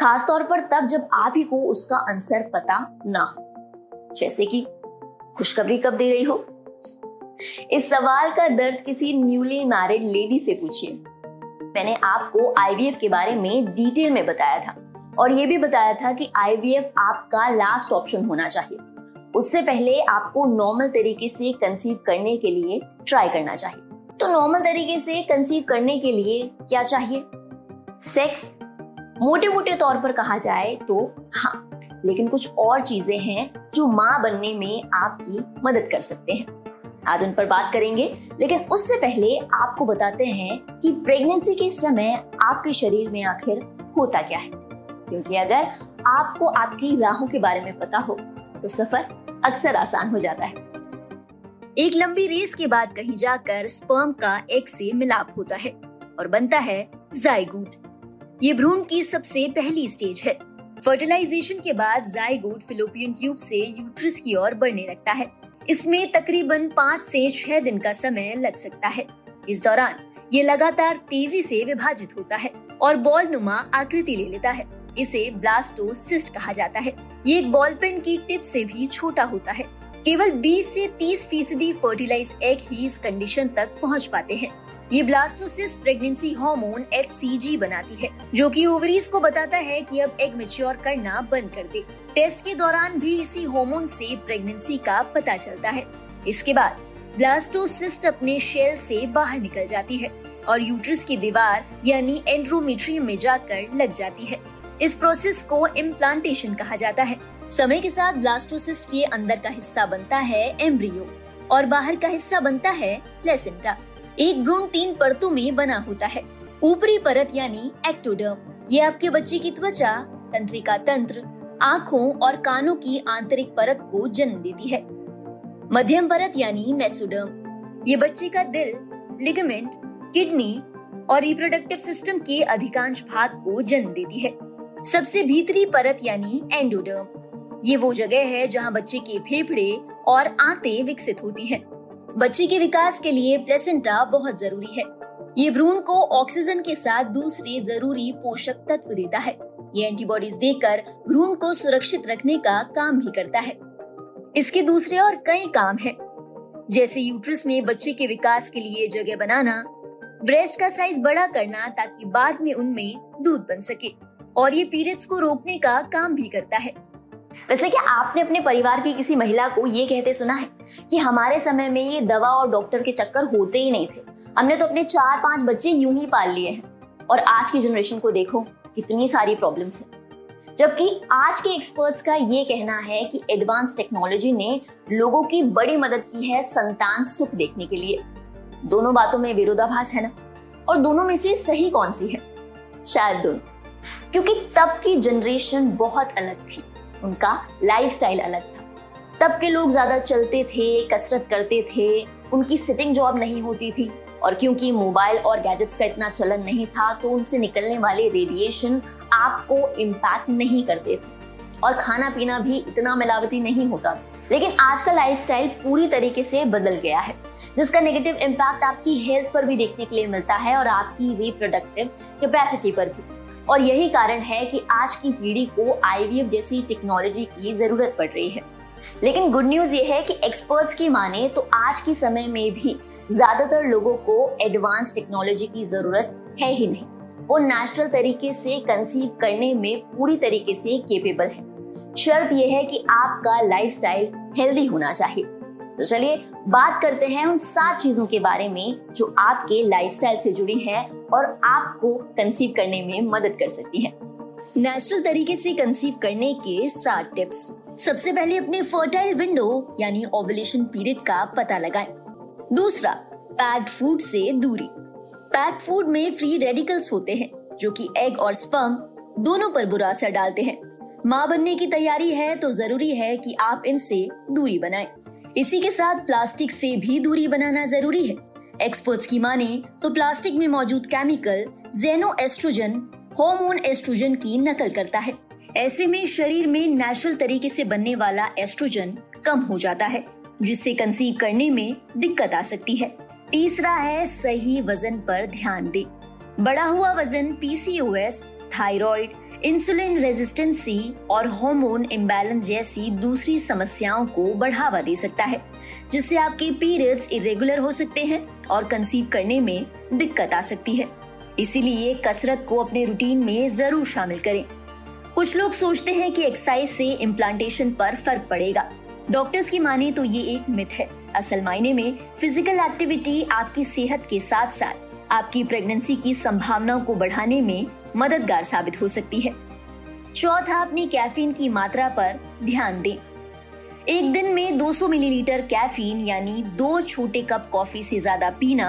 खास तौर पर तब जब आप ही को उसका आंसर पता ना हो, जैसे कि खुशखबरी कब दे रही हो। इस सवाल का दर्द किसी न्यूली मैरिड लेडी से पूछिए। मैंने आपको आईवीएफ के बारे में डिटेल में बताया था, और ये भी बताया था कि आईवीएफ आपका लास्ट ऑप्शन होना चाहिए। उससे पहले आपको नॉर्मल तरीके से कंसीव करने के लिए ट्राई करना चाहिए। तो नॉर्मल तरीके से कंसीव करने के लिए क्या चाहिए? सेक्स मोटे मोटे तौर पर कहा जाए तो हाँ लेकिन कुछ और चीज़ें हैं जो माँ बनने में आपकी मदद कर सकते हैं। आज उन पर बात करेंगे, लेकिन उससे पहले आपको बताते हैं कि प्रेगनेंसी के समय आपके शरीर में आखिर होता क्या है। क्योंकि अगर आपको आपकी राहों के बारे में पता हो तो सफ़र अक्सर आसान हो जाता है। एक लंबी रेस के बाद कहीं जाकर स्पर्म का एक से मिलाप होता है और बनता है जाइगूट ये भ्रूण की सबसे पहली स्टेज है। फर्टिलाइजेशन के बाद जाइगोट फिलोपियन ट्यूब से यूट्रस की ओर बढ़ने लगता है। इसमें तकरीबन पाँच से छह दिन का समय लग सकता है। इस दौरान ये लगातार तेज़ी से विभाजित होता है और बॉल नुमा आकृति ले लेता है। इसे ब्लास्टोसिस्ट कहा जाता है। ये एक बॉल पेन की टिप से भी छोटा होता है। केवल 20 से 30 फ़ीसदी फर्टिलाइज एग ही इस कंडीशन तक पहुँच पाते हैं। ये ब्लास्टोसिस प्रेगनेंसी हार्मोन एच बनाती है, जो कि ओवरीज को बताता है कि अब एग मेच्योर करना बंद कर दे। टेस्ट के दौरान भी इसी हार्मोन से प्रेगनेंसी का पता चलता है। इसके बाद, ब्लास्टोसिस्ट अपने शेल से बाहर निकल जाती है और यूट्रस की दीवार, यानी एंड्रोमेट्रियम में जाकर लग जाती है। इस प्रोसेस को इम्प्लांटेशन कहा जाता है। समय के साथ ब्लास्टोसिस्ट के अंदर का हिस्सा बनता है एम्ब्रियो और बाहर का हिस्सा बनता है प्लेसेंटा। एक भ्रूण तीन परतों में बना होता है। ऊपरी परत यानी एक्टोडर्म ये आपके बच्चे की त्वचा, तंत्रिका तंत्र, आँखों और कानों की आंतरिक परत को जन्म देती है। मध्यम परत यानी मेसोडर्म ये बच्चे का दिल लिगामेंट किडनी और रिप्रोडक्टिव सिस्टम के अधिकांश भाग को जन्म देती है। सबसे भीतरी परत यानी एंडोडर्म ये वो जगह है जहाँ बच्चे के फेफड़े और आते विकसित होती हैं। बच्चे के विकास के लिए प्लेसेंटा बहुत ज़रूरी है। ये भ्रूण को ऑक्सीजन के साथ दूसरे ज़रूरी पोषक तत्व देता है। ये एंटीबॉडीज देकर भ्रूण को सुरक्षित रखने का काम भी करता है। इसके दूसरे और कई काम हैं, जैसे यूट्रस में बच्चे के विकास के लिए जगह बनाना ब्रेस्ट का साइज़ बड़ा करना ताकि बाद में उनमें दूध बन सके। और ये पीरियड्स को रोकने का काम भी करता है। वैसे क्या आपने अपने परिवार की किसी महिला को ये कहते सुना है कि हमारे समय में ये दवा और डॉक्टर के चक्कर होते ही नहीं थे? हमने तो अपने चार पाँच बच्चे यूँ ही पाल लिए हैं। और आज की जनरेशन को देखो, कितनी सारी प्रॉब्लम्स हैं। जबकि आज के एक्सपर्ट्स का ये कहना है कि एडवांस टेक्नोलॉजी ने लोगों की बड़ी मदद की है संतान सुख देखने के लिए। दोनों बातों में विरोधाभास है ना? और दोनों में से सही कौन सी है? शायद दोनों। क्योंकि तब की जनरेशन बहुत अलग थी। उनका लाइफस्टाइल अलग था। तब के लोग ज़्यादा चलते थे, कसरत करते थे, उनकी सिटिंग जॉब नहीं होती थी। और क्योंकि मोबाइल और गैजेट्स का इतना चलन नहीं था तो उनसे निकलने वाले रेडिएशन आपको इम्पैक्ट नहीं करते थे। और खाना पीना भी इतना मिलावटी नहीं होता था। लेकिन आज का लाइफस्टाइल पूरी तरीके से बदल गया है, जिसका नेगेटिव इम्पैक्ट आपकी हेल्थ पर भी देखने के लिए मिलता है और आपकी रिप्रोडक्टिव कैपेसिटी पर भी। और यही कारण है कि आज की पीढ़ी को आईवीएफ जैसी टेक्नोलॉजी की ज़रूरत पड़ रही है। लेकिन गुड न्यूज़ ये है कि एक्सपर्ट्स की माने तो आज के समय में भी ज़्यादातर लोगों को एडवांस टेक्नोलॉजी की ज़रूरत है ही नहीं। वो नेचुरल तरीके से कंसीव करने में पूरी तरीके से केपेबल है। शर्त यह है कि आपका लाइफस्टाइल हेल्दी होना चाहिए। तो चलिए, बात करते हैं उन सात चीज़ों के बारे में जो आपके लाइफस्टाइल से जुड़ी है और आपको कंसीव करने में मदद कर सकती है। नेचुरल तरीके से कंसीव करने के सात टिप्स सबसे पहले अपने फर्टाइल विंडो यानी ओवुलेशन पीरियड का पता लगाएँ। दूसरा पैड फ़ूड से दूरी। पैड फ़ूड में फ्री रेडिकल्स होते हैं, जो कि एग और स्पर्म दोनों पर बुरा असर डालते हैं। माँ बनने की तैयारी है तो ज़रूरी है कि आप इनसे दूरी बनाएँ। इसी के साथ प्लास्टिक से भी दूरी बनाना ज़रूरी है। एक्सपर्ट्स की माने तो प्लास्टिक में मौजूद केमिकल जेनो एस्ट्रोजन होमोन एस्ट्रोजन की नकल करता है। ऐसे में शरीर में नेचुरल तरीके से बनने वाला एस्ट्रोजन कम हो जाता है, जिससे कंसीव करने में दिक्कत आ सकती है। तीसरा है सही वज़न पर ध्यान दे। बढ़ा हुआ वज़न पीसीओएस थायराइड इंसुलिन रेजिस्टेंसी और हार्मोन इम्बैलेंस जैसी दूसरी समस्याओं को बढ़ावा दे सकता है। जिससे आपके पीरियड्स इरेगुलर हो सकते हैं और कंसीव करने में दिक्कत आ सकती है। इसीलिए कसरत को अपने रूटीन में ज़रूर शामिल करें। कुछ लोग सोचते हैं कि एक्सरसाइज से इम्प्लांटेशन पर फ़र्क पड़ेगा। डॉक्टर्स की माने तो ये एक मिथ है। असल मायने में फ़िज़िकल एक्टिविटी आपकी सेहत के साथ साथ आपकी प्रेगनेंसी की संभावनाओं को बढ़ाने में मददगार साबित हो सकती है। चौथा, अपनी कैफीन की मात्रा पर ध्यान दें। एक दिन में 200 मिलीलीटर कैफीन, यानी दो छोटे कप कॉफ़ी से ज़्यादा पीना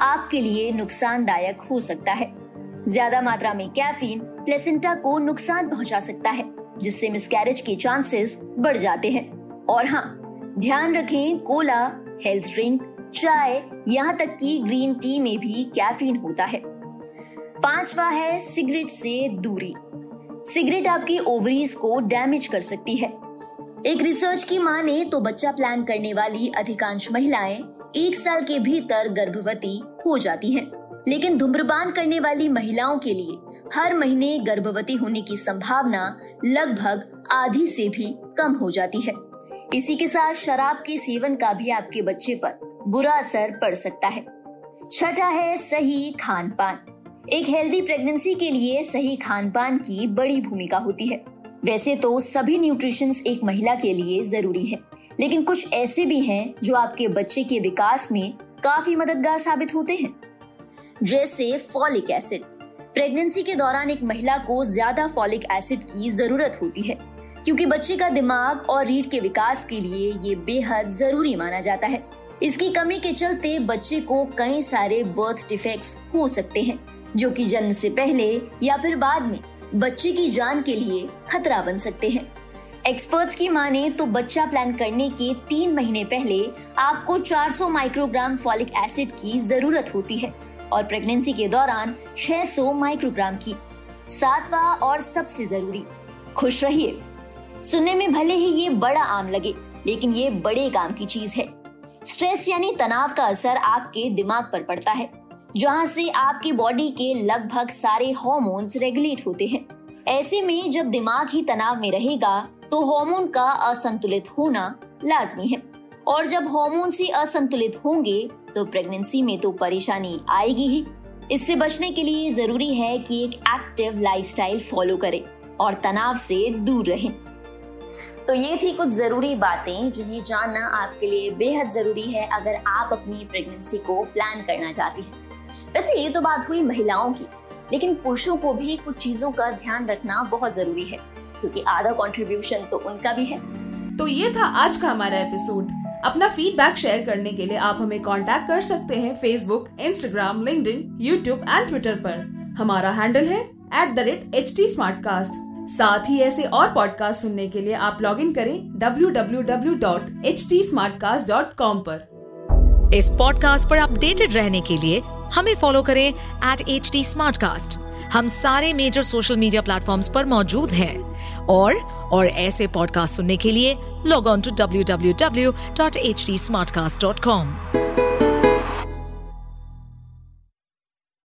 आपके लिए नुकसानदायक हो सकता है। ज़्यादा मात्रा में कैफीन प्लेसेंटा को नुकसान पहुँचा सकता है, जिससे मिसकैरेज के चांसेस बढ़ जाते हैं। और हाँ ध्यान रखें कोला हेल्थ ड्रिंक चाय, यहाँ तक कि ग्रीन टी में भी कैफीन होता है। पांचवा है सिगरेट से दूरी। सिगरेट आपकी ओवरीज को डैमेज कर सकती है। एक रिसर्च की माने तो बच्चा प्लान करने वाली अधिकांश महिलाएँ एक साल के भीतर गर्भवती हो जाती हैं। लेकिन धूम्रपान करने वाली महिलाओं के लिए हर महीने गर्भवती होने की संभावना लगभग आधी से भी कम हो जाती है। इसी के साथ शराब के सेवन का भी आपके बच्चे पर बुरा असर पड़ सकता है। छठा है सही खान पान एक हेल्दी प्रेगनेंसी के लिए सही खान पान की बड़ी भूमिका होती है। वैसे तो सभी न्यूट्रिशंस एक महिला के लिए ज़रूरी है। लेकिन कुछ ऐसे भी हैं जो आपके बच्चे के विकास में काफ़ी मददगार साबित होते हैं। जैसे फॉलिक एसिड प्रेगनेंसी के दौरान एक महिला को ज़्यादा फॉलिक एसिड की ज़रूरत होती है, क्योंकि बच्चे का दिमाग और रीढ़ के विकास के लिए ये बेहद ज़रूरी माना जाता है। इसकी कमी के चलते बच्चे को कई सारे बर्थ डिफेक्ट्स हो सकते हैं, जो कि जन्म से पहले या फिर बाद में। बच्चे की जान के लिए खतरा बन सकते हैं। एक्सपर्ट्स की माने तो बच्चा प्लान करने के तीन महीने पहले आपको 400 माइक्रोग्राम फॉलिक एसिड की ज़रूरत होती है और प्रेगनेंसी के दौरान 600 माइक्रोग्राम की। सातवा और सबसे ज़रूरी, खुश रहिए। सुनने में भले ही ये बड़ा आम लगे, लेकिन ये बड़े काम की चीज़ है। स्ट्रेस यानी तनाव का असर आपके दिमाग पर पड़ता है। जहाँ से आपकी बॉडी के लगभग सारे हॉर्मोन्स रेगुलेट होते हैं। ऐसे में जब दिमाग ही तनाव में रहेगा तो हार्मोन का असंतुलित होना लाजमी है। और जब हार्मोन ही असंतुलित होंगे तो प्रेगनेंसी में तो परेशानी आएगी ही। इससे बचने के लिए ज़रूरी है कि एक एक्टिव लाइफस्टाइल फॉलो करें और तनाव से दूर रहें। तो ये थी कुछ ज़रूरी बातें जिन्हें जानना आपके लिए बेहद ज़रूरी है अगर आप अपनी प्रेगनेंसी को प्लान करना चाहती हैं। वैसे ये तो बात हुई महिलाओं की लेकिन पुरुषों को भी कुछ चीज़ों का ध्यान रखना बहुत ज़रूरी है क्योंकि आधा कंट्रीब्यूशन तो उनका भी है। तो ये था आज का हमारा एपिसोड अपना फीडबैक शेयर करने के लिए आप हमें कांटेक्ट कर सकते हैं Facebook Instagram link YouTube and Twitter पर। हमारा हैंडल है at the rate H T साथ ही ऐसे और पॉडकास्ट सुनने के लिए आप लॉग इन करें www.htsmartcast.com पर। इस पॉडकास्ट पर अपडेटेड रहने के लिए हमें फॉलो करें एट एच हम सारे मेजर सोशल मीडिया प्लेटफॉर्म्स पर मौजूद हैं। और और ऐसे पॉडकास्ट सुनने के लिए log on to W W W dot H T smartcast dot com